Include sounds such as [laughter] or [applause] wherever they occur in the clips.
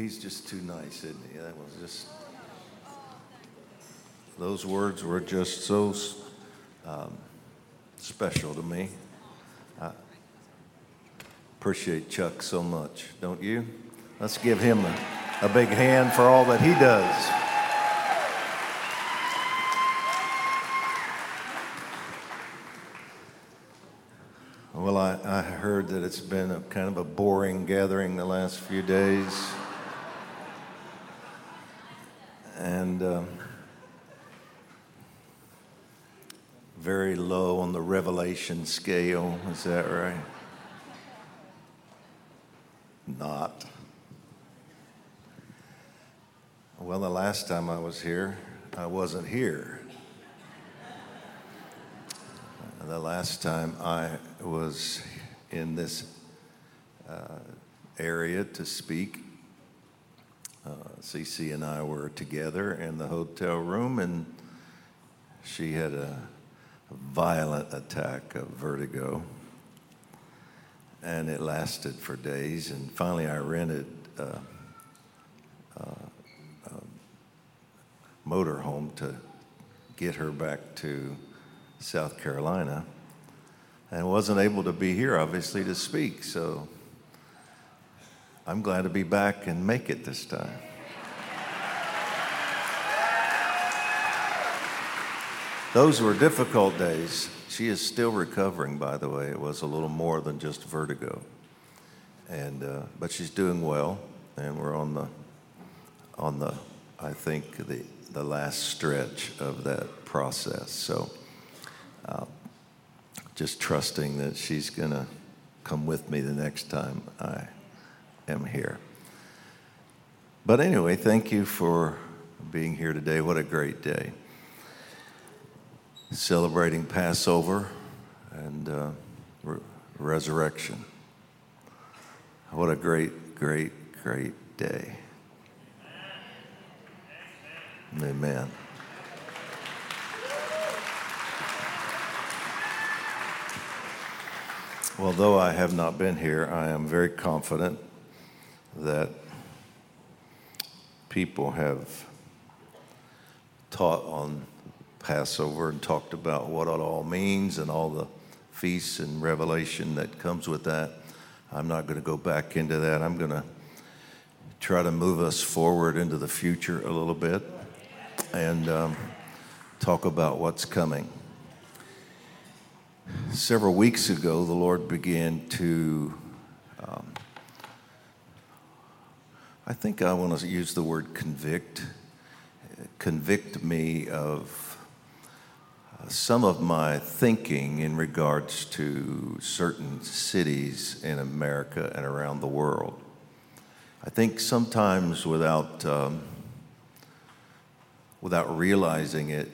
He's just too nice, isn't he? That was just, those words were just so um, special to me. I appreciate Chuck so much, don't you? Let's give him a, a big hand for all that he does. Well, I, I heard that it's been a kind of a boring gathering the last few days. And um, very low on the revelation scale. Is that right? Not. Well, the last time I was here, I wasn't here. The last time I was in this uh, area to speak, uh, Cece and I were together in the hotel room, and she had a violent attack of vertigo. And it lasted for days. And finally, I rented uh, uh, uh, a, a, a motorhome to get her back to South Carolina and wasn't able to be here, obviously, to speak. So I'm glad to be back and make it this time. Those were difficult days. She is still recovering, by the way. It was a little more than just vertigo. And, uh, but she's doing well, and we're on the, on the, I think, the, the last stretch of that process. So uh, just trusting that she's going to come with me the next time I am here. But anyway, thank you for being here today. What a great day. Celebrating Passover and uh, re- resurrection. What a great, great, great day. Amen. Well, though I have not been here, I am very confident that people have taught on Passover and talked about what it all means and all the feasts and revelation that comes with that. I'm not going to go back into that. I'm going to try to move us forward into the future a little bit and um, talk about what's coming. Several weeks ago, the Lord began to, I think I want to use the word convict, convict me of uh, some of my thinking in regards to certain cities in America and around the world. I think sometimes without, um, without realizing it,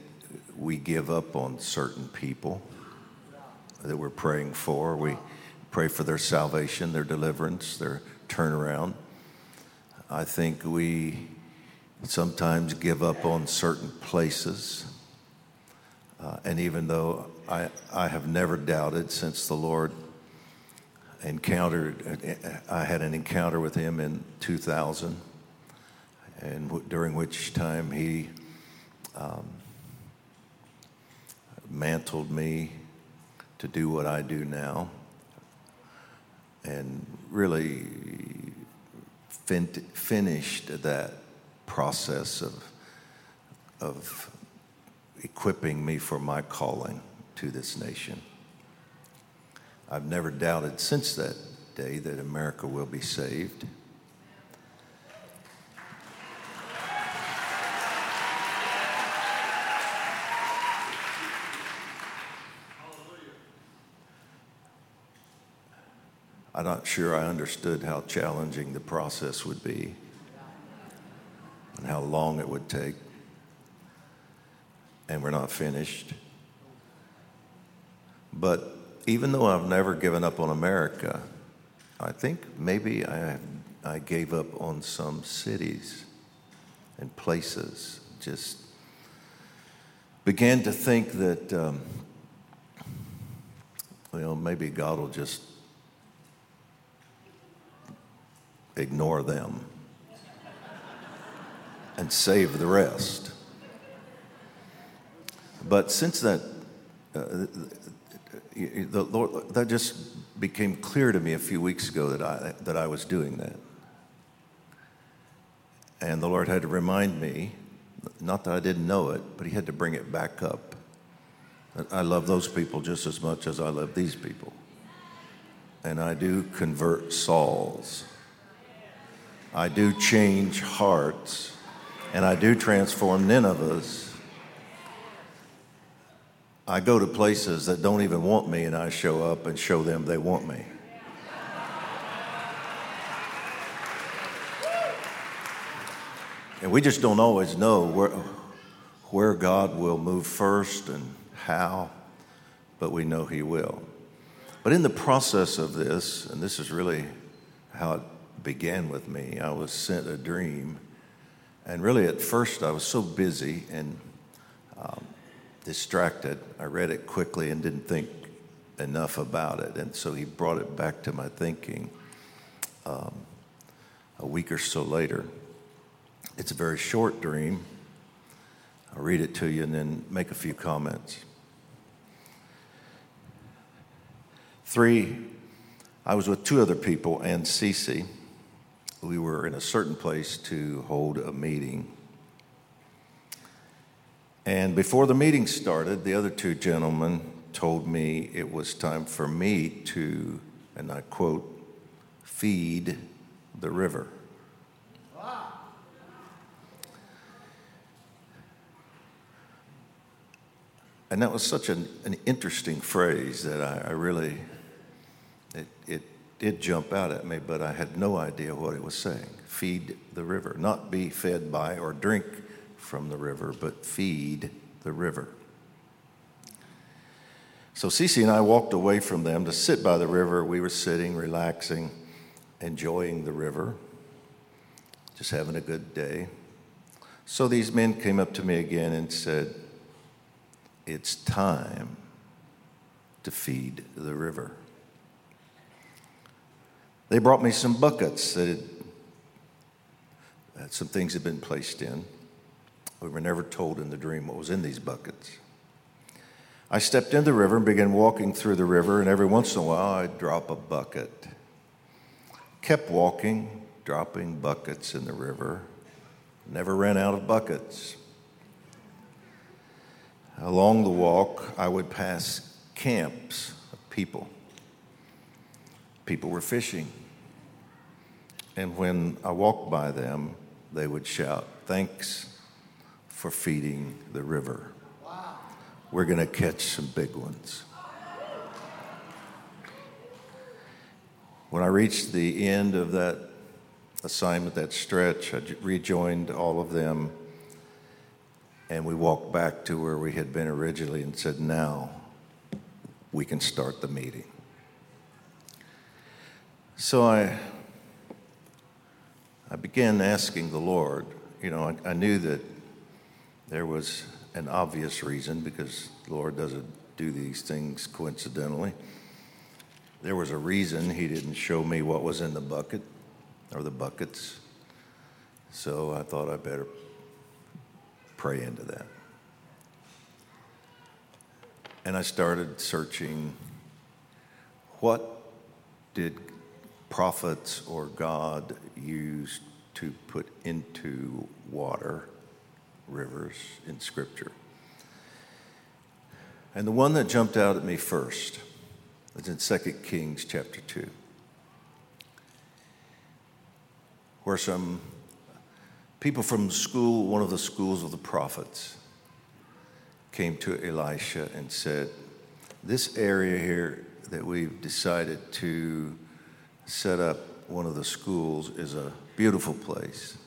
we give up on certain people that we're praying for. We pray for their salvation, their deliverance, their turnaround. I think we sometimes give up on certain places. Uh, and even though I, I have never doubted since the Lord encountered, I had an encounter with Him in 2000, and w- during which time He um, mantled me to do what I do now and really fin- finished that process of, of equipping me for my calling to this nation. I've never doubted since that day that America will be saved. I'm not sure I understood how challenging the process would be and how long it would take. And we're not finished. But even though I've never given up on America, I think maybe I, I gave up on some cities and places. Just began to think that, um, well, maybe God will just ignore them. and save the rest. But since that, uh, the Lord, that just became clear to me a few weeks ago that I, that I was doing that. And the Lord had to remind me, not that I didn't know it, but He had to bring it back up. I love those people just as much as I love these people. And I do convert souls. I do change hearts. And I do transform Ninevehs. I go to places that don't even want me, and I show up and show them they want me. And we just don't always know where, where God will move first and how, but we know He will. But in the process of this, and this is really how it began with me, I was sent a dream. And really, at first, I was so busy and um, distracted. I read it quickly and didn't think enough about it. And so he brought it back to my thinking um, a week or so later. It's a very short dream. I'll read it to you and then make a few comments. Three, I was with two other people and Cece. We were in a certain place to hold a meeting. And before the meeting started, the other two gentlemen told me it was time for me to, and I quote, feed the river. And that was such an, an interesting phrase that I, I really, did jump out at me, but I had no idea what it was saying. Feed the river, not be fed by or drink from the river, but feed the river. So Cece and I walked away from them to sit by the river. We were sitting, relaxing, enjoying the river, just having a good day. So these men came up to me again and said, it's time to feed the river. They brought me some buckets that, had, that some things had been placed in. We were never told in the dream what was in these buckets. I stepped in the river and began walking through the river, and every once in a while I'd drop a bucket. Kept walking, dropping buckets in the river. Never ran out of buckets. Along the walk, I would pass camps of people. People were fishing. And when I walked by them, they would shout, Thanks for feeding the river. Wow. We're going to catch some big ones. When I reached the end of that assignment, that stretch, I rejoined all of them and we walked back to where we had been originally and said, now we can start the meeting. So I, I began asking the Lord, you know, I, I knew that there was an obvious reason because the Lord doesn't do these things coincidentally. There was a reason He didn't show me what was in the bucket or the buckets. So I thought I better pray into that. And I started searching what did prophets or God used to put into water, rivers in Scripture. And the one that jumped out at me first was in 2 Kings chapter 2, where some people from school, one of the schools of the prophets, came to Elisha and said, This area here that we've decided to set up one of the schools is a beautiful place.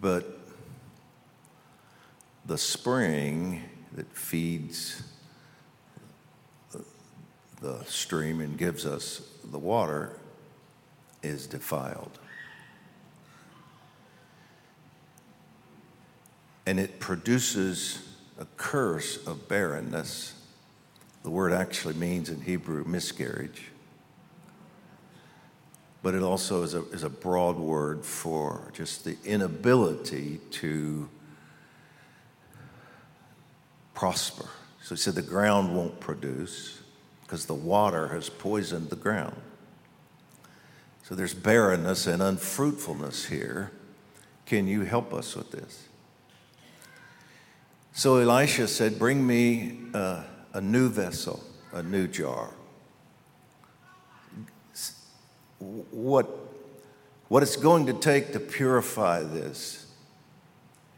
But the spring that feeds the stream and gives us the water is defiled. And it produces a curse of barrenness. The word actually means in Hebrew miscarriage. but it also is a, is a broad word for just the inability to prosper. So he said the ground won't produce because the water has poisoned the ground. So there's barrenness and unfruitfulness here. Can you help us with this? So Elisha said, Bring me uh, a new vessel, a new jar. What, what it's going to take to purify this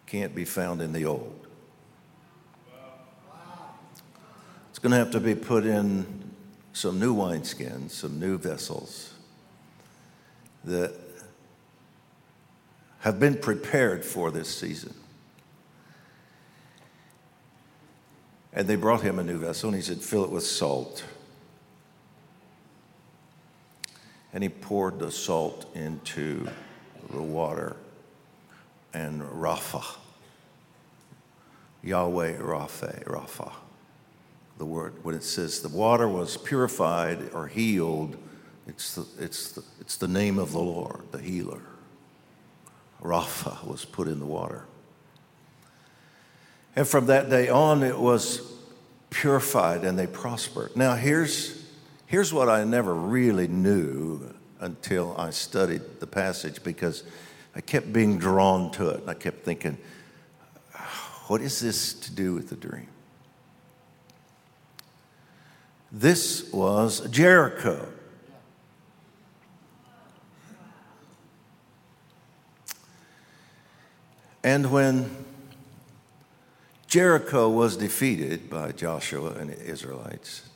can't be found in the old. It's going to have to be put in some new wineskins, some new vessels that have been prepared for this season. And they brought him a new vessel, and he said, Fill it with salt. And he poured the salt into the water, and Rapha, Yahweh Rapha, Rapha the word, when it says the water was purified or healed, it's the, it's the, it's the name of the Lord, the healer. Rapha was put in the water. And from that day on, it was purified and they prospered. Now, here's, here's what I never really knew until I studied the passage because I kept being drawn to it. And I kept thinking, what is this to do with the dream? This was Jericho. And when Jericho was defeated by Joshua and the Israelites,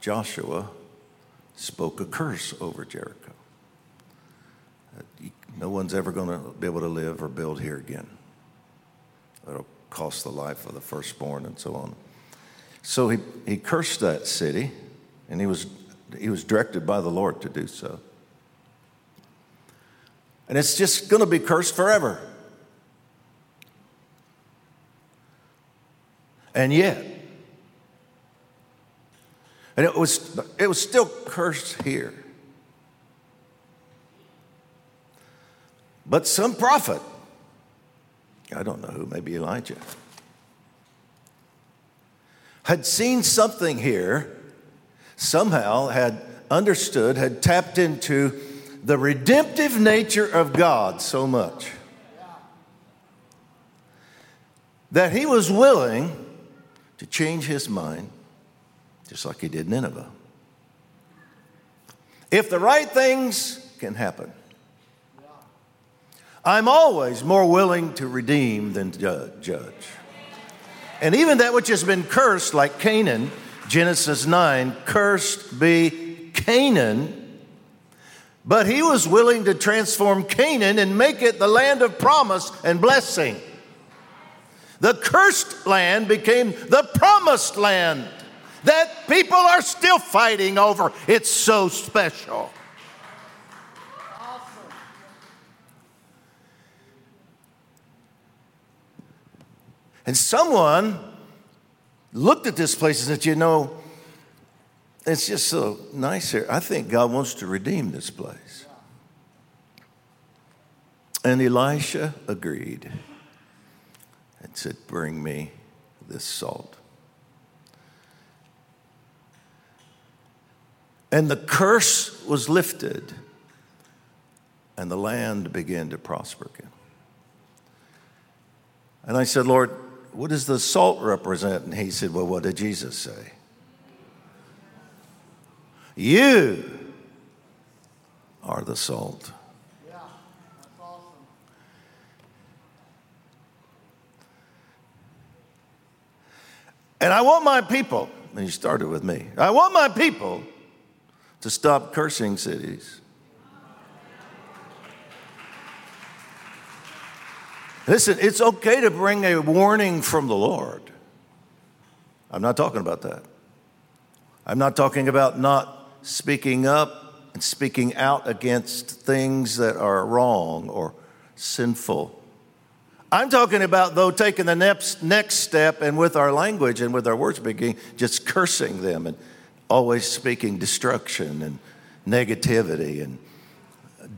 Joshua spoke a curse over Jericho. No one's ever going to be able to live or build here again. It'll cost the life of the firstborn and so on. So he, he cursed that city, and he was, he was directed by the Lord to do so. And it's just going to be cursed forever. And yet, and it was, it was still cursed here. But some prophet, I don't know who, maybe Elijah, had seen something here, somehow had understood, had tapped into the redemptive nature of God so much that he was willing to change his mind, just like he did Nineveh. If the right things can happen, I'm always more willing to redeem than judge. And even that which has been cursed, like Canaan, Genesis 9, cursed be Canaan. But he was willing to transform Canaan and make it the land of promise and blessing. The cursed land became the promised land that people are still fighting over. It's so special. And someone looked at this place and said, You know, it's just so nice here. I think God wants to redeem this place. And Elisha agreed and said, Bring me this salt. And the curse was lifted, and the land began to prosper again. And I said, Lord, what does the salt represent? And he said, Well, what did Jesus say? You are the salt. Yeah, that's awesome. And I want my people, and he started with me, I want my people to stop cursing cities Listen, it's okay to bring a warning from the Lord. I'm not talking about that. I'm not talking about not speaking up and speaking out against things that are wrong or sinful. I'm talking about, though, taking the next, next step and with our language and with our words speaking, just cursing them and always speaking destruction and, negativity and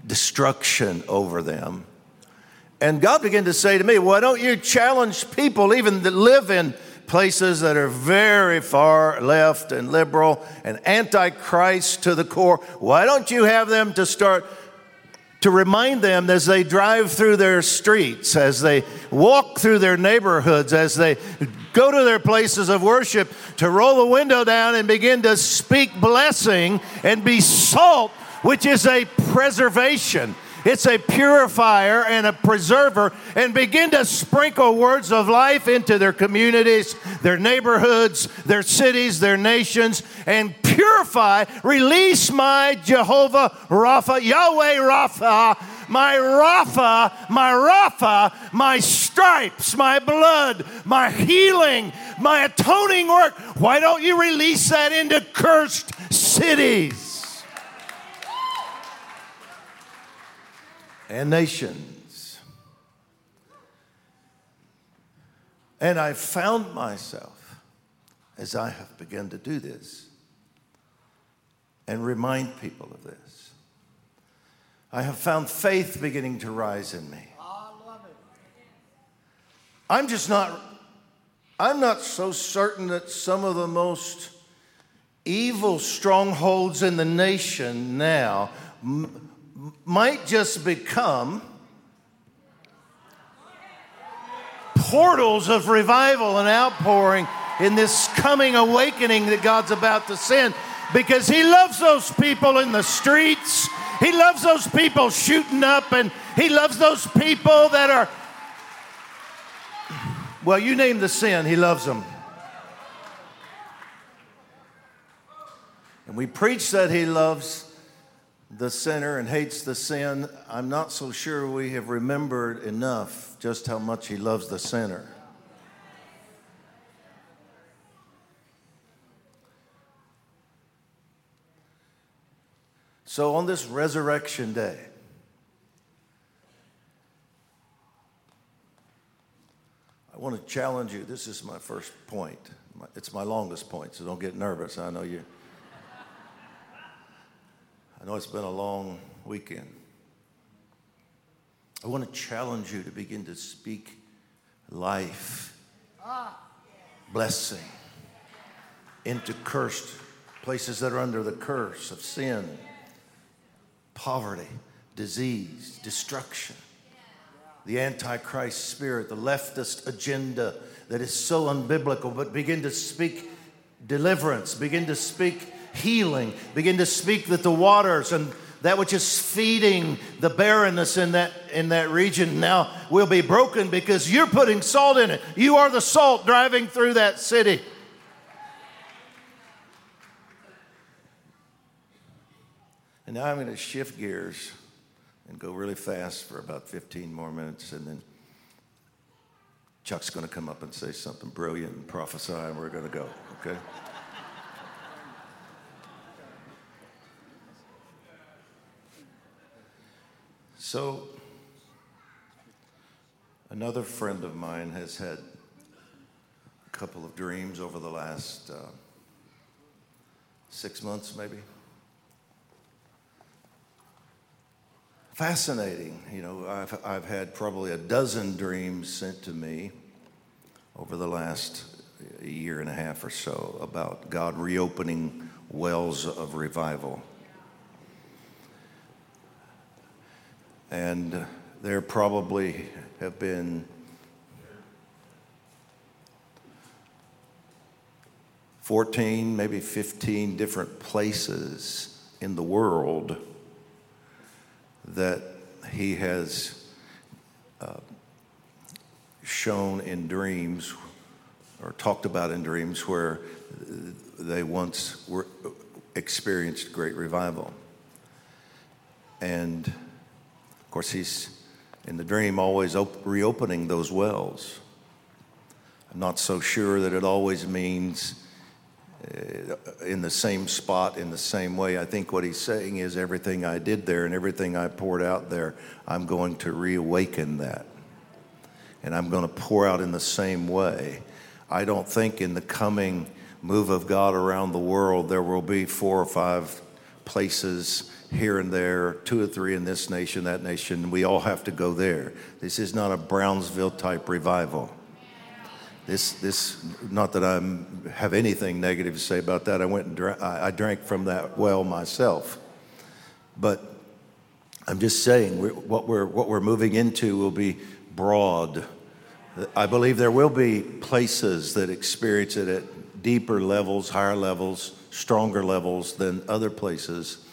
destruction over them. And God began to say to me, Why don't you challenge people, even that live in places that are very far left and liberal and antichrist to the core? Why don't you have them to start? To remind them as they drive through their streets, as they walk through their neighborhoods, as they go to their places of worship, to roll the window down and begin to speak blessing and be salt, which is a preservation. It's a purifier and a preserver, and begin to sprinkle words of life into their communities, their neighborhoods, their cities, their nations, and purify, release my Jehovah Rapha, Yahweh Rapha, my Rapha, my Rapha, my stripes, my blood, my healing, my atoning work. Why don't you release that into cursed cities? And nations. And I found myself as I have begun to do this and remind people of this. I have found faith beginning to rise in me. I'm just not, I'm not so certain that some of the most evil strongholds in the nation now might just become portals of revival and outpouring in this coming awakening that God's about to send because He loves those people in the streets. He loves those people shooting up, and He loves those people that are, well, you name the sin, He loves them. And we preach that He loves the sinner and hates the sin, I'm not so sure we have remembered enough just how much he loves the sinner. So, on this resurrection day, I want to challenge you. This is my first point. It's my longest point, so don't get nervous. I know you. I know it's been a long weekend. I want to challenge you to begin to speak life, blessing into cursed places that are under the curse of sin, poverty, disease, destruction, the antichrist spirit, the leftist agenda that is so unbiblical, but begin to speak deliverance, begin to speak healing. Begin to speak that the waters and that which is feeding the barrenness in that in that region now will be broken because you're putting salt in it. You are the salt driving through that city. And now I'm going to shift gears and go really fast for about 15 more minutes and then Chuck's going to come up and say something brilliant and prophesy and we're going to go, okay? So, another friend of mine has had a couple of dreams over the last uh, six months, maybe. Fascinating. You know, I've, I've had probably a dozen dreams sent to me over the last year and a half or so about God reopening wells of revival. And there probably have been Fourteen, maybe fifteen different places in the world that he has uh, shown in dreams or talked about in dreams where they once were experienced great revival. And course, he's in the dream always op- reopening those wells. I'm not so sure that it always means uh, in the same spot, in the same way. I think what he's saying is everything I did there and everything I poured out there, I'm going to reawaken that. And I'm going to pour out in the same way. I don't think in the coming move of God around the world there will be four or five places here and there, two or three in this nation, that nation. We all have to go there. This is not a Brownsville type revival. This, this, not that I have anything negative to say about that. I went and dra- I drank from that well myself. But I'm just saying we're, what, we're, what we're moving into will be broad. I believe there will be places that experience it at deeper levels, higher levels, stronger levels than other places.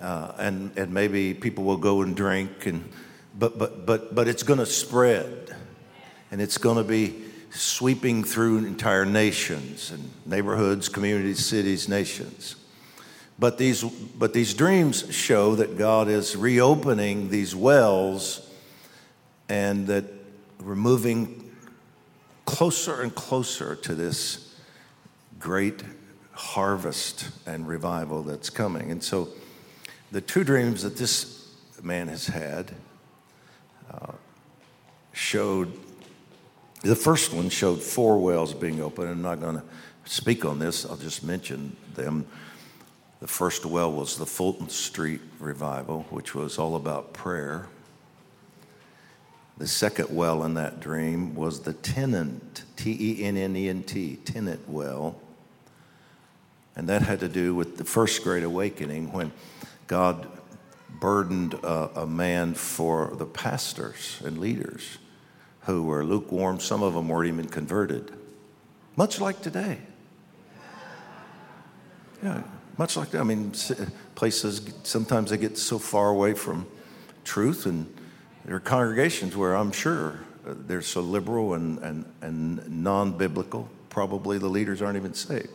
Uh, and, and maybe people will go and drink, and, but, but, but, but it's going to spread. And it's going to be sweeping through entire nations and neighborhoods, communities, cities, nations. But these, but these dreams show that God is reopening these wells and that we're moving closer and closer to this great harvest and revival that's coming. And so the two dreams that this man has had uh, showed the first one showed four wells being open. I'm not going to speak on this, I'll just mention them. The first well was the Fulton Street revival, which was all about prayer. The second well in that dream was the Tennent, T E N N E N T, Tennent well. And that had to do with the first great awakening when God burdened a, a man for the pastors and leaders who were lukewarm. Some of them weren't even converted, much like today. Yeah, much like that. I mean, places sometimes they get so far away from truth, and there are congregations where I'm sure uh, they're so liberal and, and, and non biblical, probably the leaders aren't even saved.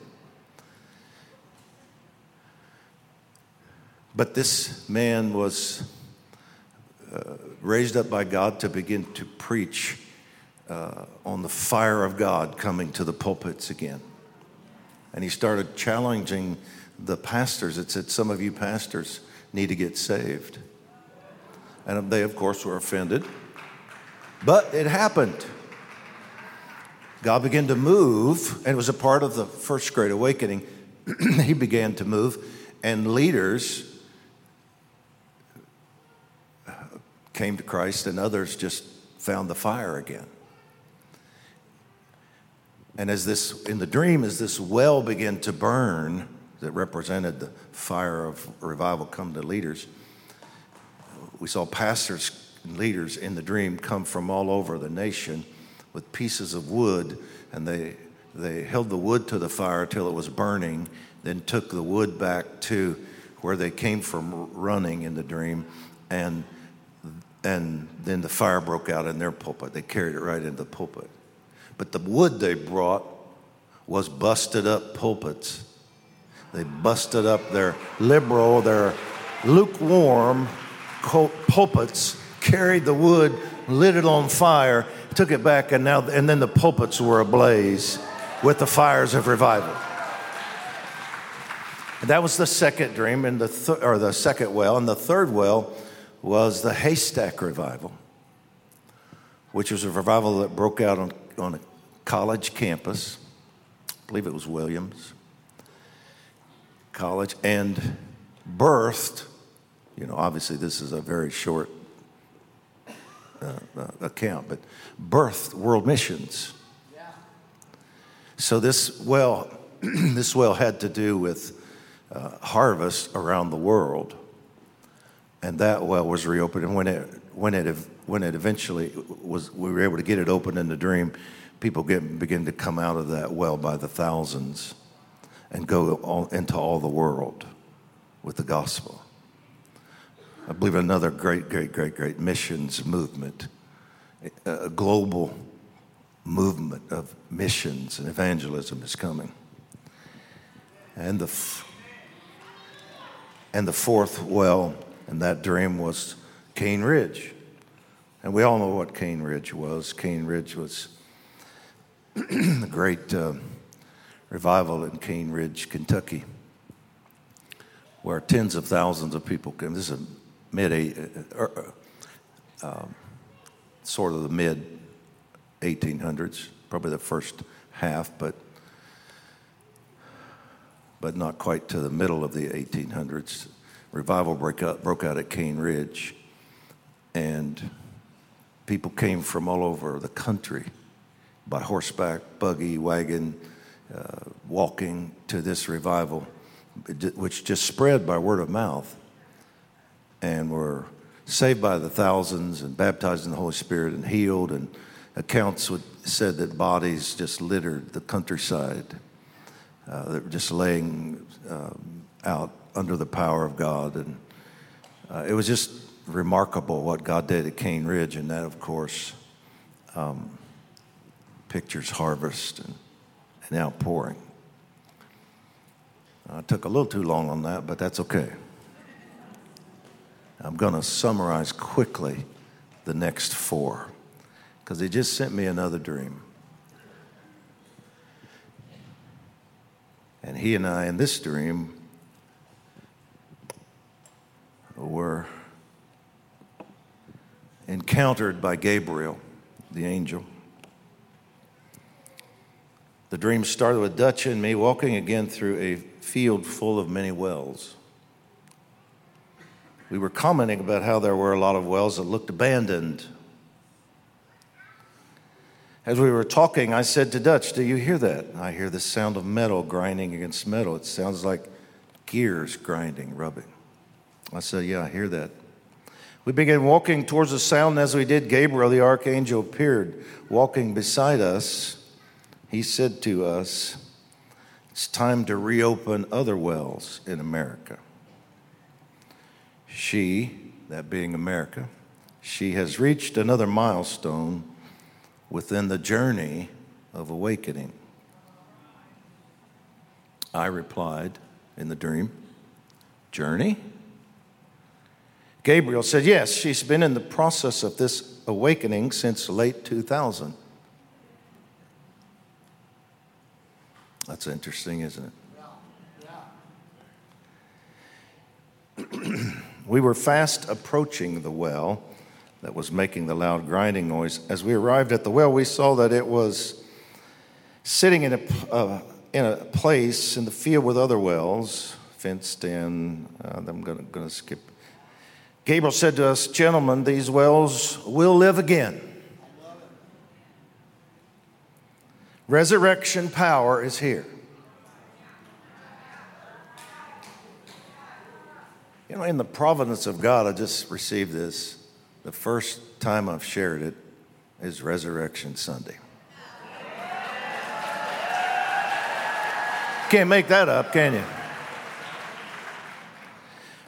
But this man was uh, raised up by God to begin to preach uh, on the fire of God coming to the pulpits again. And he started challenging the pastors. It said, Some of you pastors need to get saved. And they, of course, were offended. But it happened. God began to move, and it was a part of the first great awakening. [clears throat] he began to move, and leaders came to Christ, and others just found the fire again. And as this, in the dream, as this well began to burn that represented the fire of revival come to leaders, we saw pastors and leaders in the dream come from all over the nation with pieces of wood, and they, they held the wood to the fire till it was burning, then took the wood back to where they came from running in the dream, and, and then the fire broke out in their pulpit. They carried it right into the pulpit. But the wood they brought was busted up pulpits. They busted up their liberal, their lukewarm pulpits, carried the wood, lit it on fire, took it back, and now and then the pulpits were ablaze with the fires of revival. And that was the second dream, and the th- or the second well, and the third well was the haystack revival, which was a revival that broke out on on a college campus. I believe it was Williams College, and birthed, you know, obviously this is a very short uh, uh, account, but birthed world missions. So this well, [clears throat] this well had to do with uh, harvest around the world, and that well was reopened. And when it when it when it eventually was, we were able to get it open in the dream. People get, begin to come out of that well by the thousands and go all, into all the world with the gospel. I believe another great, great, great, great missions movement, a global movement of missions and evangelism is coming. And the, and the fourth well in that dream was Cane Ridge. And we all know what Cane Ridge was. Cane Ridge was [clears throat] the great uh, revival in Cane Ridge, Kentucky, where tens of thousands of people came. This is mid, uh, uh, um, sort of the mid 1800s, probably the first half, but but not quite to the middle of the 1800s. Revival broke out, broke out at Cane Ridge, and people came from all over the country by horseback, buggy, wagon, uh, walking to this revival, which just spread by word of mouth and were saved by the thousands and baptized in the Holy Spirit and healed. And accounts would, said that bodies just littered the countryside. Uh, they were just laying um, out under the power of God. And uh, it was just remarkable what God did at Cane Ridge. And that, of course, um, pictures harvest and, and outpouring. I took a little too long on that, but that's okay. I'm going to summarize quickly the next four because he just sent me another dream. And he and I, in this dream, were encountered by Gabriel, the angel. The dream started with Dutch and me walking again through a field full of many wells we were commenting about how there were a lot of wells that looked abandoned. As we were talking, I said to Dutch, Do you hear that? I hear the sound of metal grinding against metal. It sounds like gears grinding, rubbing. I said, Yeah, I hear that. We began walking towards the sound. As we did, Gabriel, the archangel, appeared walking beside us. He said to us, It's time to reopen other wells in America. She, that being America, she has reached another milestone within the journey of awakening. I replied in the dream, Journey? Gabriel said, Yes, she's been in the process of this awakening since late 2000. That's interesting, isn't it? [clears throat] We were fast approaching the well that was making the loud grinding noise. As we arrived at the well, we saw that it was sitting in a, uh, in a place in the field with other wells, fenced in. Uh, I'm going to skip. Gabriel said to us, Gentlemen, these wells will live again. Resurrection power is here. You know, in the providence of God, I just received this. The first time I've shared it is Resurrection Sunday. Can't make that up, can you?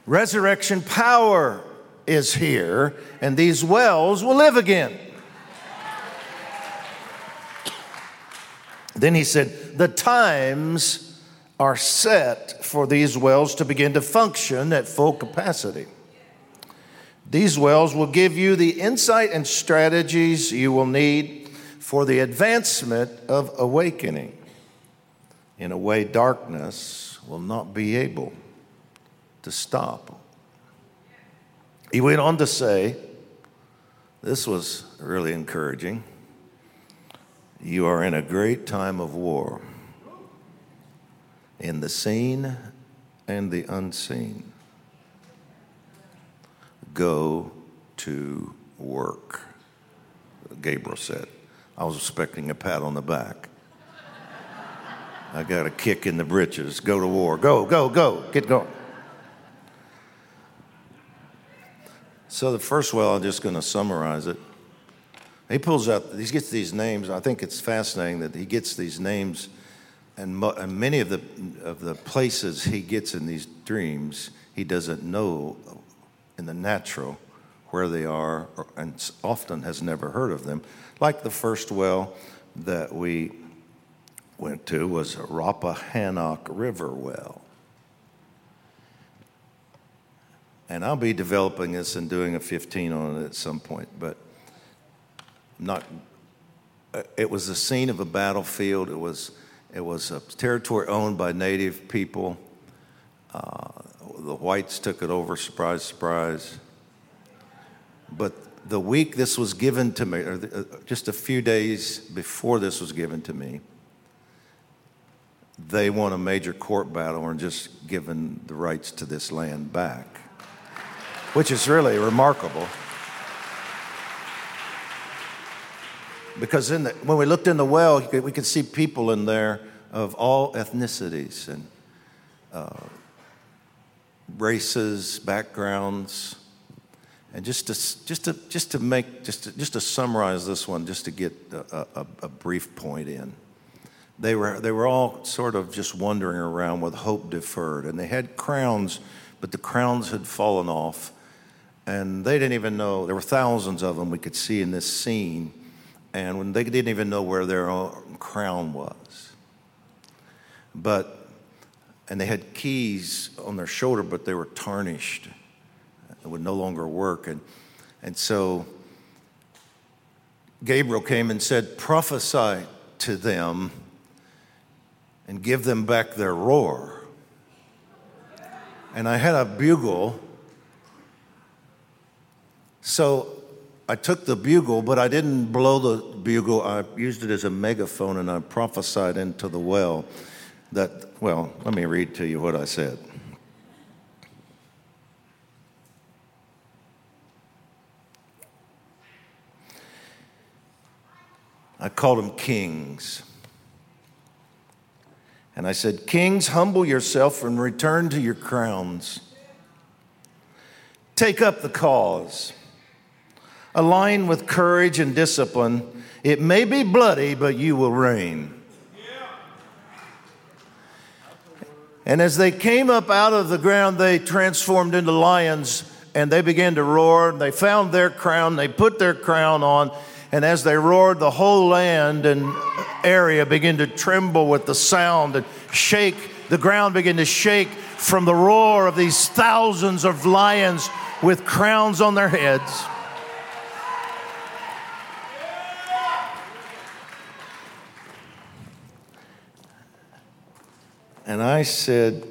Resurrection power is here, and these wells will live again. Then he said, The times are set for these wells to begin to function at full capacity. These wells will give you the insight and strategies you will need for the advancement of awakening. In a way, darkness will not be able to stop. He went on to say, this was really encouraging. You are in a great time of war in the seen and the unseen. Go to work, Gabriel said. I was expecting a pat on the back. I got a kick in the britches. Go to war. Go, go, go. Get going. So, the first well, I'm just going to summarize it. He pulls out, he gets these names. I think it's fascinating that he gets these names and, mo- and many of the, of the places he gets in these dreams, he doesn't know in the natural where they are, or, and often has never heard of them. Like the first well that we went to was Rappahannock River Well. And I'll be developing this and doing a 15 on it at some point, but not. Uh, it was the scene of a battlefield. It was it was a territory owned by native people. Uh, the whites took it over, surprise, surprise. But the week this was given to me, or the, uh, just a few days before this was given to me, they won a major court battle and just given the rights to this land back, which is really remarkable. Because in the, when we looked in the well, we could see people in there of all ethnicities and uh, races, backgrounds. And just to, just to, just to make, just to, just to summarize this one, just to get a, a, a brief point in. They were, they were all sort of just wandering around with hope deferred. And they had crowns, but the crowns had fallen off. And they didn't even know, there were thousands of them we could see in this scene. And when they didn't even know where their crown was. But, and they had keys on their shoulder, but they were tarnished. It would no longer work. And, and so Gabriel came and said, Prophesy to them and give them back their roar. And I had a bugle. So I took the bugle, but I didn't blow the bugle. I used it as a megaphone and I prophesied into the well that, well, let me read to you what I said. I called them kings. And I said, Kings, humble yourself and return to your crowns. Take up the cause. Align with courage and discipline. It may be bloody, but you will reign. And as they came up out of the ground, they transformed into lions and they began to roar. They found their crown, they put their crown on, and as they roared, the whole land and area began to tremble with the sound and shake. The ground began to shake from the roar of these thousands of lions with crowns on their heads. And I said,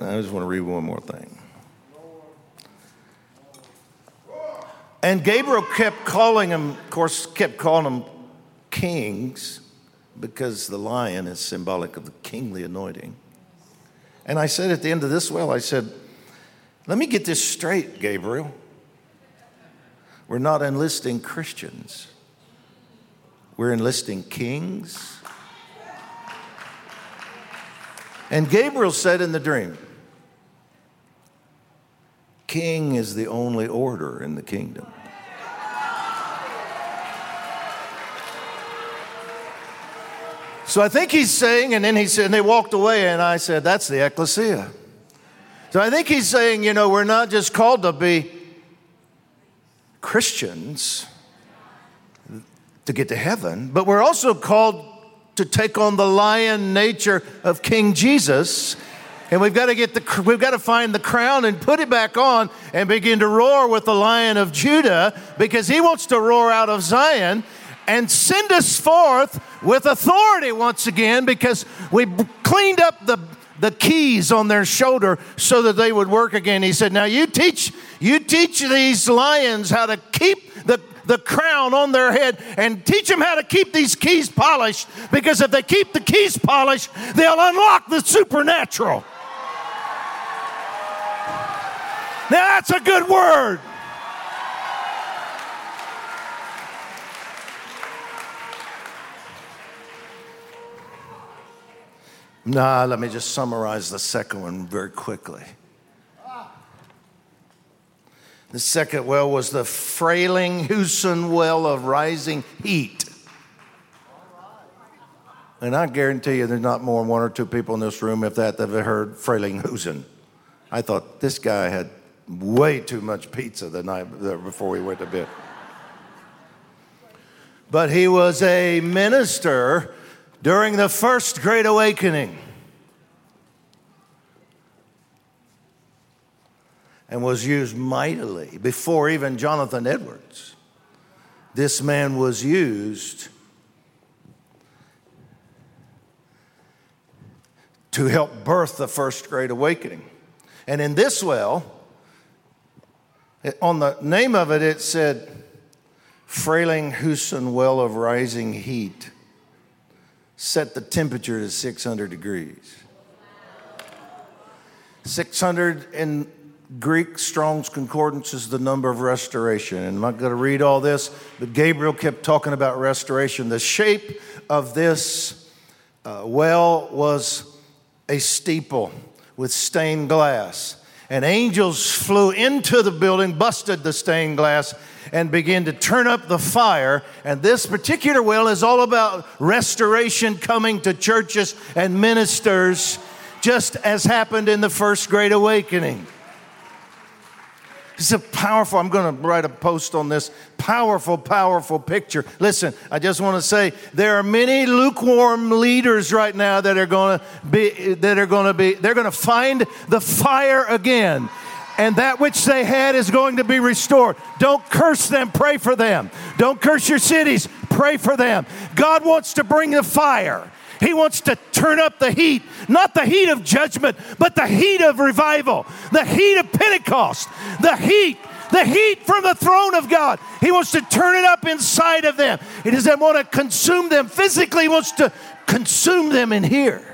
I just want to read one more thing. And Gabriel kept calling him, of course, kept calling him kings because the lion is symbolic of the kingly anointing. And I said at the end of this well, I said, let me get this straight, Gabriel. We're not enlisting Christians, we're enlisting kings. And Gabriel said in the dream, king is the only order in the kingdom. So I think he's saying, and then he said, and they walked away, and I said, that's the ecclesia. So I think he's saying, you know, we're not just called to be Christians to get to heaven, but we're also called to take on the lion nature of King Jesus and we've got to get the we've got to find the crown and put it back on and begin to roar with the lion of Judah because he wants to roar out of Zion and send us forth with authority once again because we cleaned up the the keys on their shoulder so that they would work again. He said, "Now you teach you teach these lions how to keep the crown on their head and teach them how to keep these keys polished because if they keep the keys polished, they'll unlock the supernatural." Now that's a good word. Nah, let me just summarize the second one very quickly. The second well was the Frailing Frelinghuysen well of rising heat. And I guarantee you there's not more than one or two people in this room, if that, that have heard Frelinghuysen. I thought this guy had way too much pizza the night before we went to bed. But he was a minister during the first Great Awakening and was used mightily before even Jonathan Edwards. This man was used to help birth the first Great Awakening. And in this well, on the name of it, it said Frelinghuysen Well of Rising Heat. Set the temperature to 600 degrees. 600 in Greek Strong's Concordance is the number of restoration. And I'm not going to read all this, but Gabriel kept talking about restoration. The shape of this uh, well was a steeple with stained glass. And angels flew into the building, busted the stained glass, and began to turn up the fire. And this particular well is all about restoration coming to churches and ministers, just as happened in the first Great Awakening. It's a powerful, I'm going to write a post on this. Powerful, powerful picture. Listen, I just want to say there are many lukewarm leaders right now that are going to be, that are going to be, they're going to find the fire again. And that which they had is going to be restored. Don't curse them, pray for them. Don't curse your cities, pray for them. God wants to bring the fire. He wants to turn up the heat, not the heat of judgment, but the heat of revival, the heat of Pentecost, the heat the heat from the throne of God. He wants to turn it up inside of them. He doesn't want to consume them physically, he wants to consume them in here.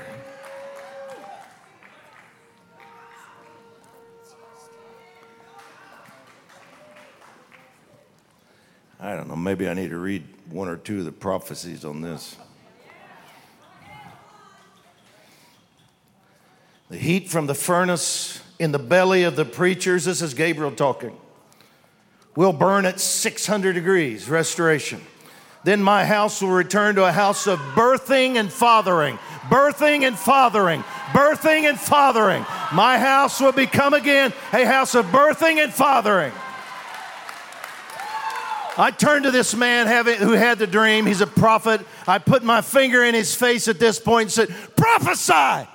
I don't know, maybe I need to read one or two of the prophecies on this. The heat from the furnace in the belly of the preachers, this is Gabriel talking, will burn at 600 degrees, restoration. Then my house will return to a house of birthing and fathering, birthing and fathering, birthing and fathering. My house will become again a house of birthing and fathering. I turned to this man having, who had the dream. He's a prophet. I put my finger in his face at this point and said, Prophesy.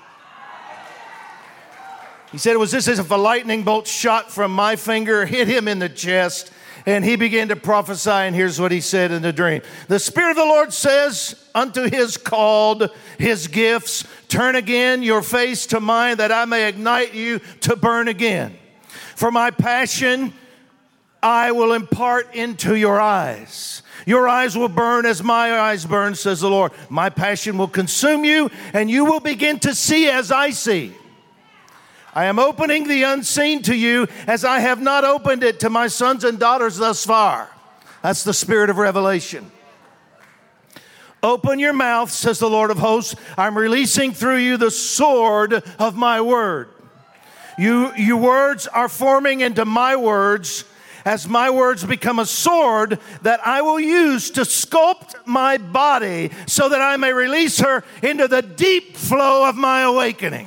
He said it was just as if a lightning bolt shot from my finger, hit him in the chest, and he began to prophesy. And here's what he said in the dream The Spirit of the Lord says unto his called, his gifts, Turn again your face to mine, that I may ignite you to burn again. For my passion I will impart into your eyes. Your eyes will burn as my eyes burn, says the Lord. My passion will consume you, and you will begin to see as I see. I am opening the unseen to you as I have not opened it to my sons and daughters thus far. That's the spirit of revelation. Open your mouth, says the Lord of hosts. I'm releasing through you the sword of my word. You, your words are forming into my words as my words become a sword that I will use to sculpt my body so that I may release her into the deep flow of my awakening.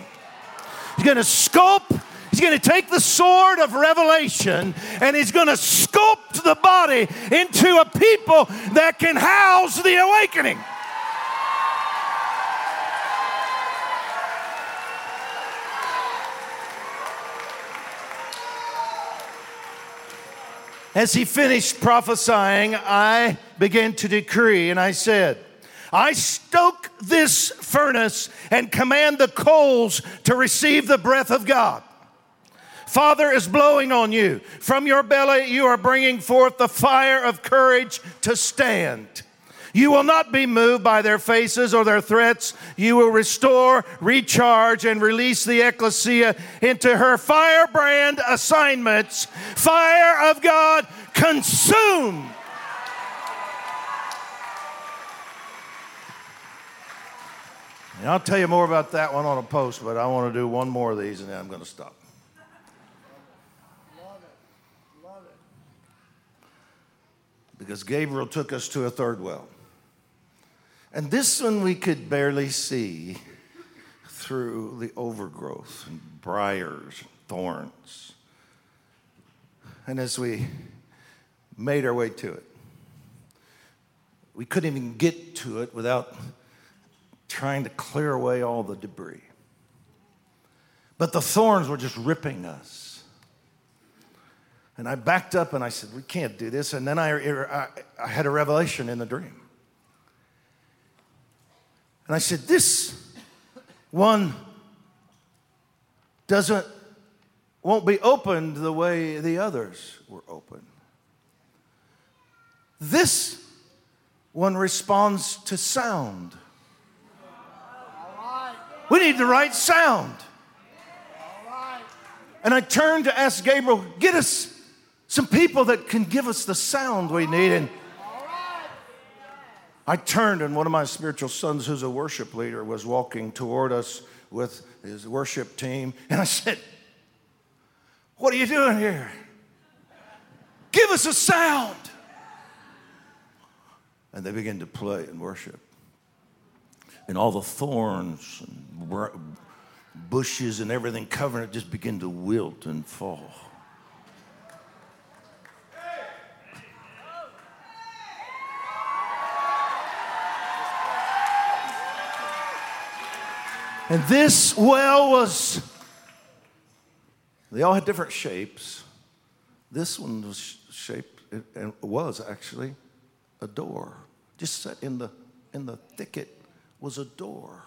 He's going to sculpt He's going to take the sword of revelation and he's going to sculpt the body into a people that can house the awakening. As he finished prophesying, I began to decree, and I said, I stoke this furnace and command the coals to receive the breath of God. Father is blowing on you. From your belly, you are bringing forth the fire of courage to stand. You will not be moved by their faces or their threats. You will restore, recharge, and release the ecclesia into her firebrand assignments. Fire of God, consume And I'll tell you more about that one on a post, but I want to do one more of these and then I'm going to stop. Love it. Love it. Because Gabriel took us to a third well. And this one we could barely see through the overgrowth and briars, and thorns. And as we made our way to it, we couldn't even get to it without trying to clear away all the debris. But the thorns were just ripping us. And I backed up and I said, We can't do this. And then I, I, I had a revelation in the dream. And I said, This one doesn't, won't be opened the way the others were opened. This one responds to sound. We need the right sound. And I turned to ask Gabriel, get us some people that can give us the sound we need. And I turned, and one of my spiritual sons, who's a worship leader, was walking toward us with his worship team. And I said, What are you doing here? Give us a sound. And they began to play and worship. And all the thorns and bushes and everything covering it just began to wilt and fall. And this well was, they all had different shapes. This one was shaped, and was actually a door. Just set in the, in the thicket was a door.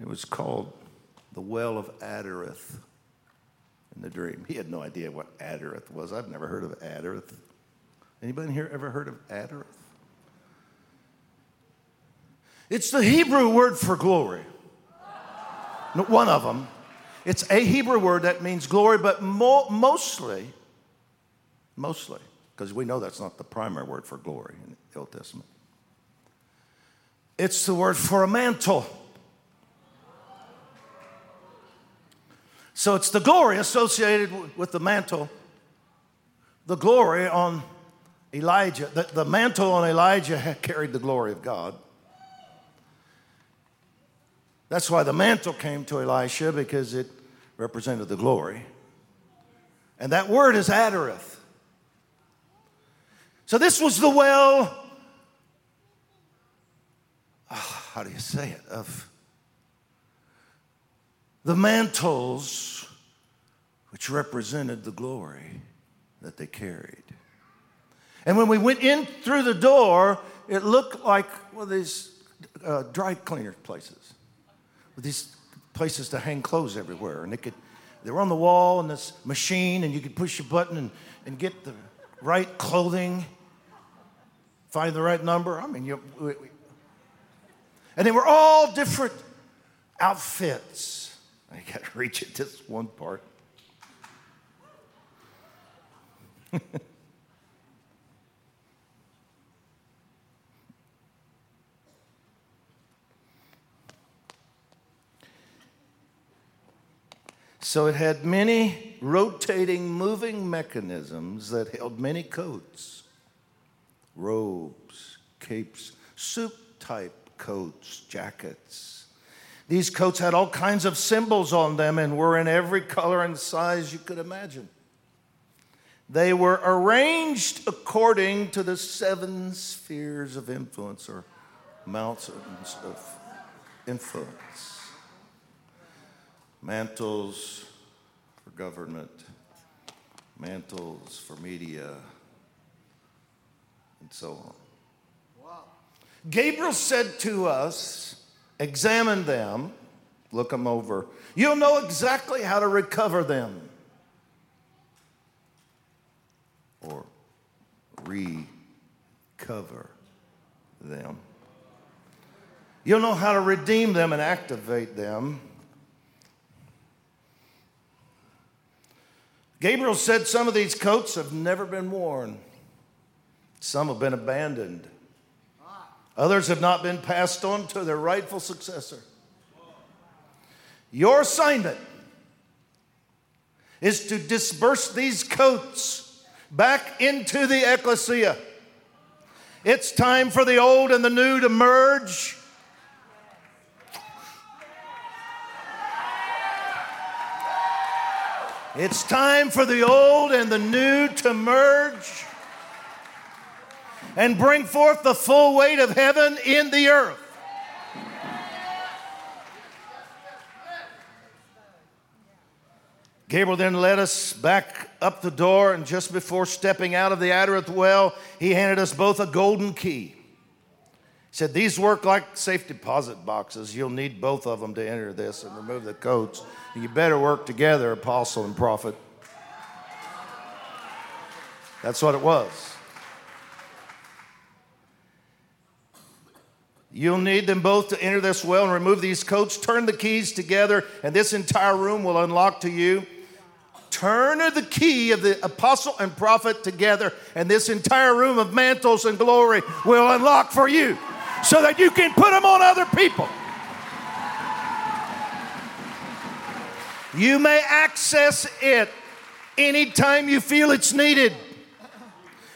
It was called the Well of Adareth in the dream. He had no idea what Adareth was. I've never heard of Adareth. Anybody here ever heard of Adareth? It's the Hebrew word for glory. One of them. It's a Hebrew word that means glory, but mo- mostly, mostly, because we know that's not the primary word for glory in the Old Testament. It's the word for a mantle. So it's the glory associated with the mantle, the glory on Elijah, the, the mantle on Elijah [laughs] carried the glory of God. That's why the mantle came to Elisha because it represented the glory. And that word is Adareth. So this was the well, oh, how do you say it, of the mantles which represented the glory that they carried. And when we went in through the door, it looked like one of these uh, dry cleaner places with these places to hang clothes everywhere. And they could, they were on the wall in this machine, and you could push a button and, and get the right clothing, find the right number. I mean, you, we, we, and they were all different outfits. I got to [laughs] reach at this one part. [laughs] So it had many rotating, moving mechanisms that held many coats, robes, capes, soup type coats, jackets. These coats had all kinds of symbols on them and were in every color and size you could imagine. They were arranged according to the seven spheres of influence or mountains of influence mantles for government, mantles for media, and so on. Wow. Gabriel said to us, Examine them, look them over. You'll know exactly how to recover them or recover them. You'll know how to redeem them and activate them. Gabriel said some of these coats have never been worn, some have been abandoned, others have not been passed on to their rightful successor. Your assignment is to disperse these coats back into the ecclesia. It's time for the old and the new to merge It's time for the old and the new to merge and bring forth the full weight of heaven in the earth. Gabriel then led us back up the door, and just before stepping out of the Adareth well, he handed us both a golden key. He said, These work like safe deposit boxes. You'll need both of them to enter this and remove the coats. You better work together, apostle and prophet. That's what it was. You'll need them both to enter this well and remove these coats. Turn the keys together, and this entire room will unlock to you. Turn the key of the apostle and prophet together, and this entire room of mantles and glory will unlock for you so that you can put them on other people. You may access it anytime you feel it's needed.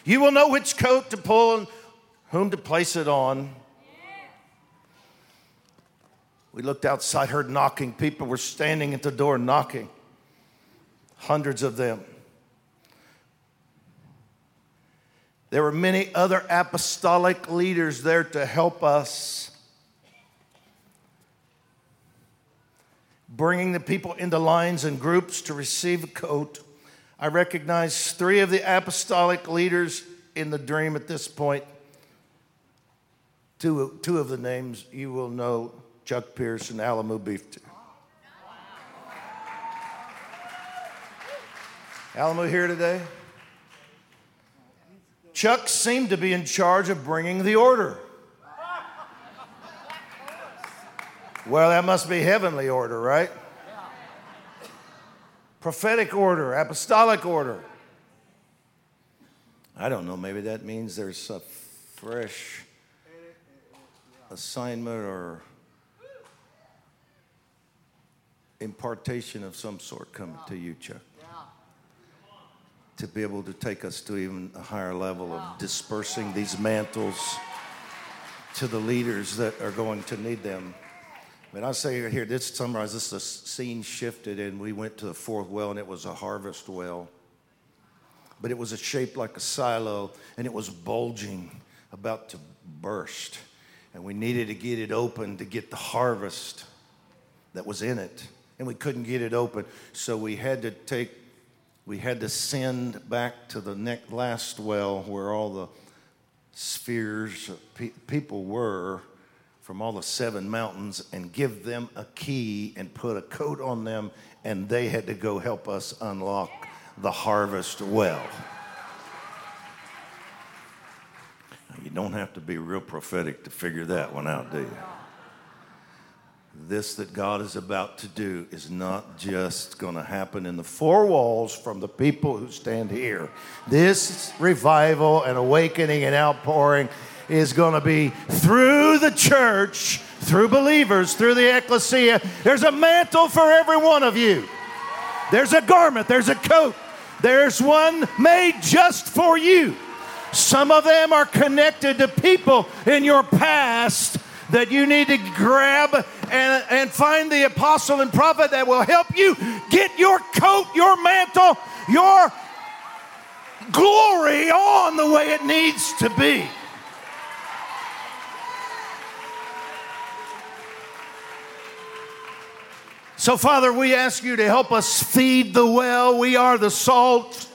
You will know which coat to pull and whom to place it on. We looked outside, heard knocking. People were standing at the door knocking, hundreds of them. There were many other apostolic leaders there to help us, bringing the people into lines and groups to receive a coat. I recognize three of the apostolic leaders in the dream at this point. Two, two of the names you will know Chuck Pierce and Alamo Beef too. Alamo here today? Chuck seemed to be in charge of bringing the order. Well, that must be heavenly order, right? Prophetic order, apostolic order. I don't know, maybe that means there's a fresh assignment or impartation of some sort coming to you, Chuck. To be able to take us to even a higher level of dispersing these mantles to the leaders that are going to need them. I mean, I say here, this summarize this the scene shifted, and we went to the fourth well, and it was a harvest well. But it was a shaped like a silo, and it was bulging, about to burst. And we needed to get it open to get the harvest that was in it and we couldn't get it open. So we had to take, we had to send back to the next, last well where all the spheres pe- people were from all the seven mountains and give them a key and put a coat on them, and they had to go help us unlock the harvest well. You don't have to be real prophetic to figure that one out, do you? This that God is about to do is not just going to happen in the four walls from the people who stand here. This revival and awakening and outpouring is going to be through the church, through believers, through the ecclesia. There's a mantle for every one of you. There's a garment, there's a coat, there's one made just for you. Some of them are connected to people in your past that you need to grab and, and find the apostle and prophet that will help you get your coat, your mantle, your glory on the way it needs to be. So, Father, we ask you to help us feed the well. We are the salt.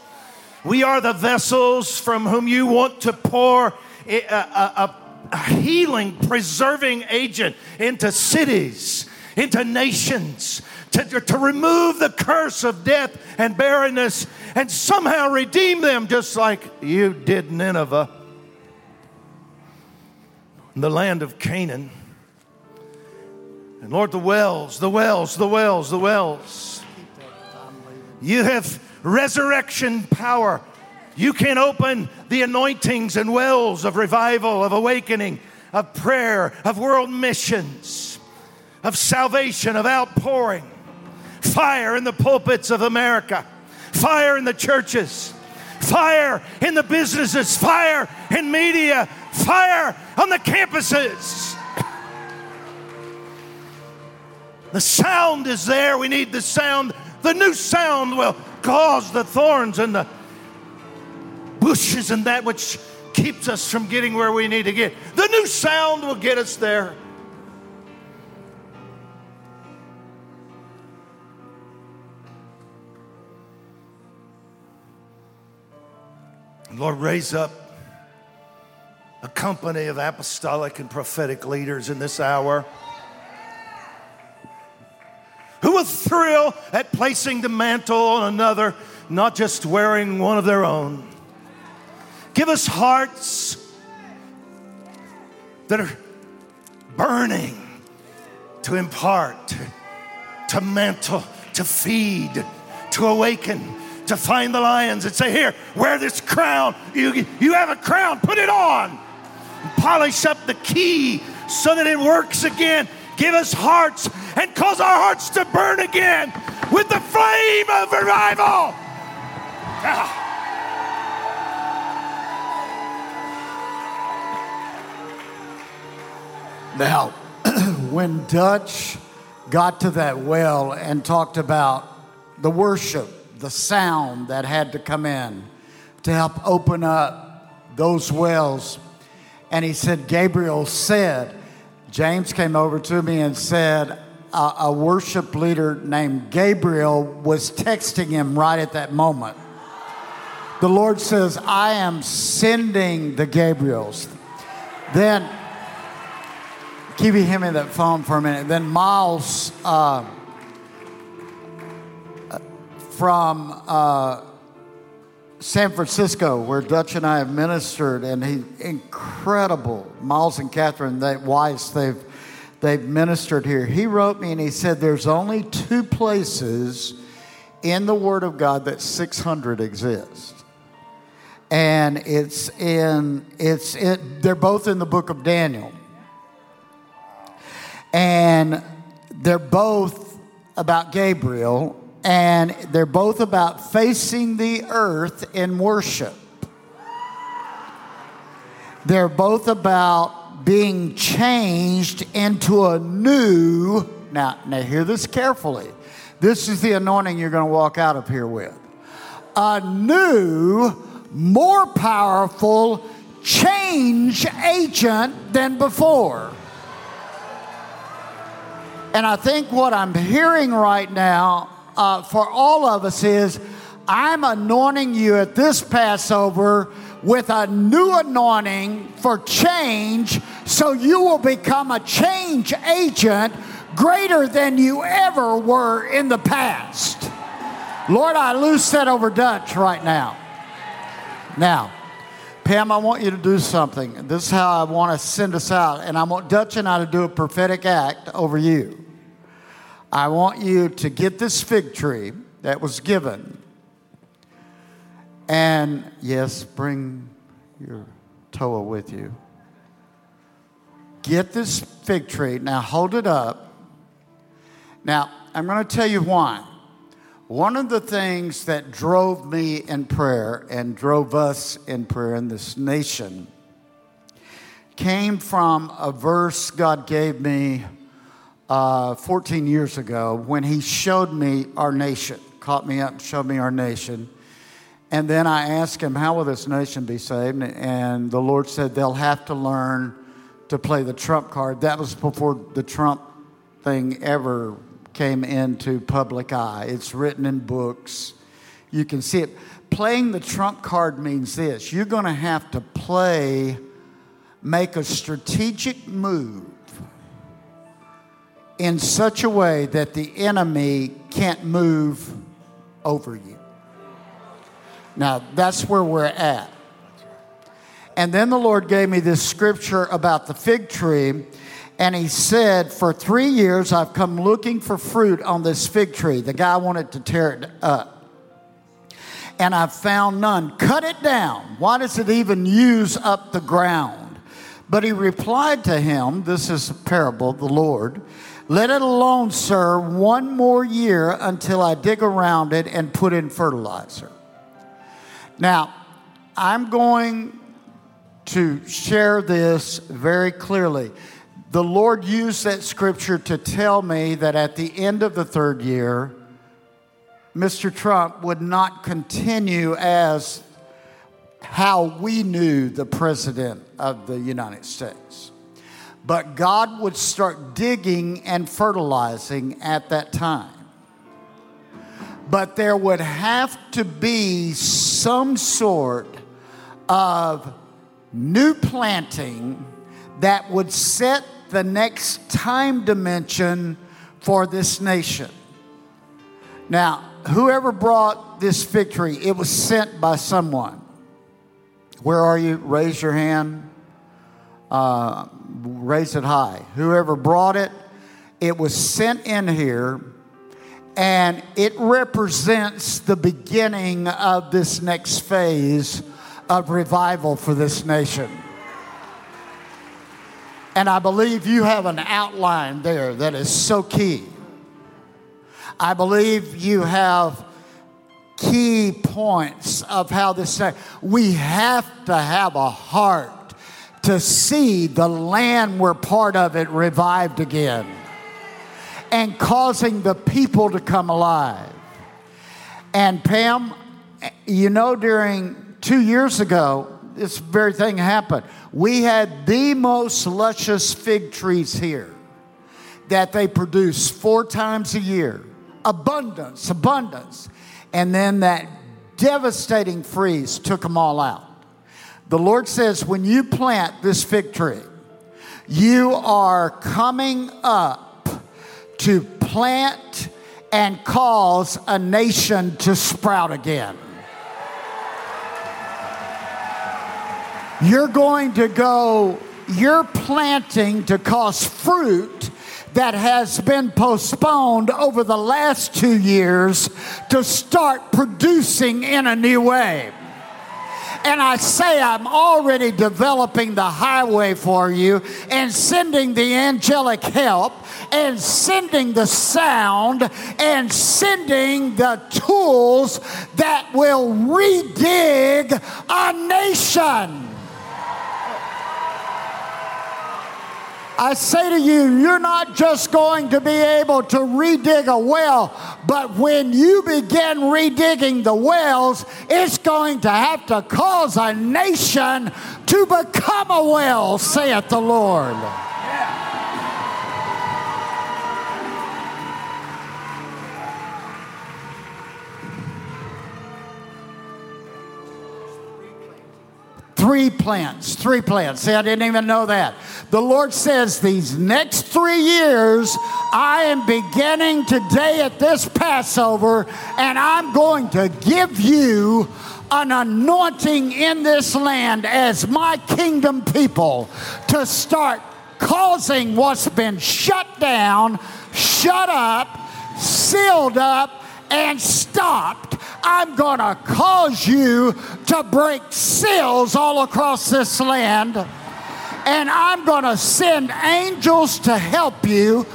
We are the vessels from whom you want to pour a, a, a a healing, preserving agent into cities, into nations, to, to remove the curse of death and barrenness and somehow redeem them just like you did Nineveh, the land of Canaan. And Lord, the wells, the wells, the wells, the wells. You have resurrection power you can open the anointings and wells of revival, of awakening, of prayer, of world missions, of salvation, of outpouring. Fire in the pulpits of America, fire in the churches, fire in the businesses, fire in media, fire on the campuses. The sound is there. We need the sound. The new sound will cause the thorns and the bushes and that which keeps us from getting where we need to get. The new sound will get us there. Lord, raise up a company of apostolic and prophetic leaders in this hour who will thrill at placing the mantle on another, not just wearing one of their own. Give us hearts that are burning to impart, to, mantle, to feed, to awaken, to find the lions and say, Here, wear this crown. You, you have a crown, put it on. Polish up the key so that it works again. Give us hearts and cause our hearts to burn again with the flame of revival. Ah. Now, [clears throat] when Dutch got to that well and talked about the worship, the sound that had to come in to help open up those wells, and he said, Gabriel said, James came over to me and said, a, a worship leader named Gabriel was texting him right at that moment. The Lord says, I am sending the Gabriels. Then Keep hand me that phone for a minute. Then Miles uh, from uh, San Francisco, where Dutch and I have ministered, and he incredible. Miles and Catherine, Weiss, they've they've ministered here. He wrote me and he said, "There's only two places in the Word of God that 600 exist." and it's in it's it, they're both in the book of Daniel. And they're both about Gabriel, and they're both about facing the earth in worship. They're both about being changed into a new. Now, now hear this carefully. This is the anointing you're going to walk out of here with. A new, more powerful change agent than before. And I think what I'm hearing right now uh, for all of us is I'm anointing you at this Passover with a new anointing for change so you will become a change agent greater than you ever were in the past. Lord, I loose that over Dutch right now. Now, Pam, I want you to do something. This is how I want to send us out. And I want Dutch and I to do a prophetic act over you. I want you to get this fig tree that was given. And yes, bring your Toa with you. Get this fig tree. Now hold it up. Now, I'm going to tell you why. One of the things that drove me in prayer and drove us in prayer in this nation came from a verse God gave me uh, 14 years ago when He showed me our nation, caught me up showed me our nation. And then I asked Him, How will this nation be saved? And the Lord said, They'll have to learn to play the trump card. That was before the Trump thing ever came into public eye. It's written in books. You can see it. Playing the trump card means this you're going to have to play, make a strategic move in such a way that the enemy can't move over you. Now, that's where we're at. And then the Lord gave me this scripture about the fig tree and he said, For three years, I've come looking for fruit on this fig tree. The guy wanted to tear it up. And I've found none. Cut it down. Why does it even use up the ground? But he replied to him, This is a parable, the Lord. Let it alone, sir, one more year until I dig around it and put in fertilizer. Now, I'm going to share this very clearly the Lord used that scripture to tell me that at the end of the third year, Mr. Trump would not continue as how we knew the president of the United States. But God would start digging and fertilizing at that time. But there would have to be some sort of new planting that would set the next time dimension for this nation. Now, whoever brought this victory, it was sent by someone. Where are you? Raise your hand. uh, raise it high. Whoever brought it, it was sent in here, and it represents the beginning of this next phase of revival for this nation. And I believe you have an outline there that is so key. I believe you have key points of how this we have to have a heart to see the land we're part of it revived again and causing the people to come alive. And Pam, you know, during two years ago, this very thing happened. We had the most luscious fig trees here that they produce four times a year. Abundance, abundance. And then that devastating freeze took them all out. The Lord says, when you plant this fig tree, you are coming up to plant and cause a nation to sprout again. You're going to go, you're planting to cause fruit that has been postponed over the last two years to start producing in a new way. And I say I'm already developing the highway for you and sending the angelic help and sending the sound and sending the tools that will redig a nation. I say to you, you're not just going to be able to redig a well, but when you begin redigging the wells, it's going to have to cause a nation to become a well, saith the Lord. Three plants, three plants. See, I didn't even know that. The Lord says, These next three years, I am beginning today at this Passover, and I'm going to give you an anointing in this land as my kingdom people to start causing what's been shut down, shut up, sealed up, and stopped I'm going to cause you to break seals all across this land. And I'm going to send angels to help you.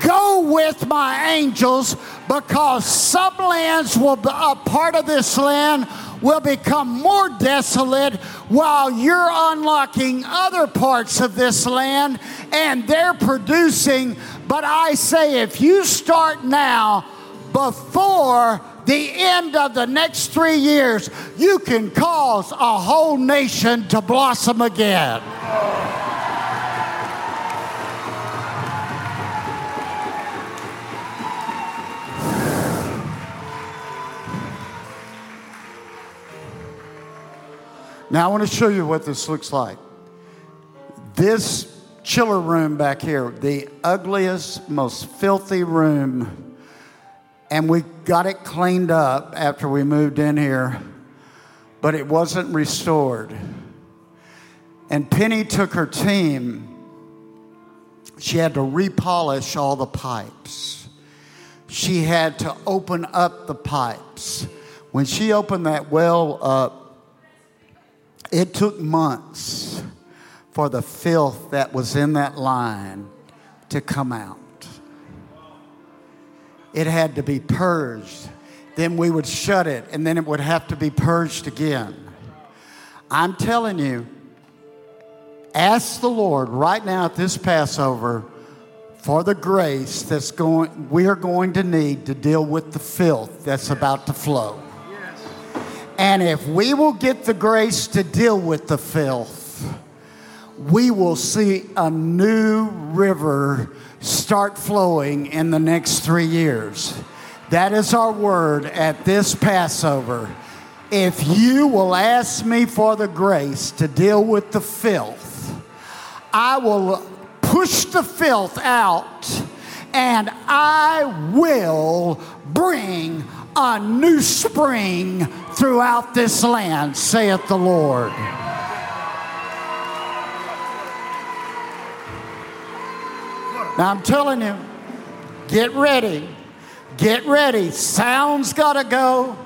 Go with my angels because some lands will be a part of this land will become more desolate while you're unlocking other parts of this land and they're producing. But I say, if you start now before the end of the next three years, you can cause a whole nation to blossom again. Now, I want to show you what this looks like. This chiller room back here, the ugliest, most filthy room and we got it cleaned up after we moved in here, but it wasn't restored. And Penny took her team, she had to repolish all the pipes. She had to open up the pipes. When she opened that well up, it took months for the filth that was in that line to come out it had to be purged. Then we would shut it, and then it would have to be purged again. I'm telling you, ask the Lord right now at this Passover for the grace that's going we are going to need to deal with the filth that's about to flow. And if we will get the grace to deal with the filth, we will see a new river start flowing in the next three years. That is our word at this Passover. If you will ask me for the grace to deal with the filth, I will push the filth out and I will bring a new spring throughout this land, saith the Lord. Now I'm telling you, get ready. Get ready. Sound's got to go.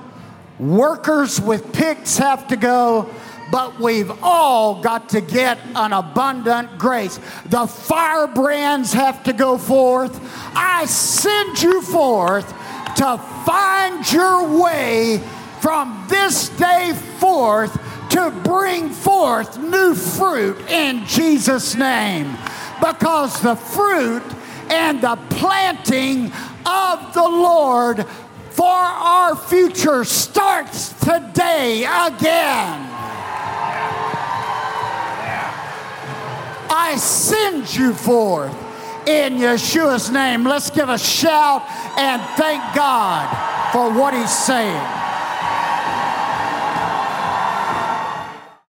Workers with picks have to go. But we've all got to get an abundant grace. The firebrands have to go forth. I send you forth to find your way from this day forth to bring forth new fruit in Jesus' name. Because the fruit and the planting of the Lord for our future starts today again. I send you forth in Yeshua's name. Let's give a shout and thank God for what He's saying.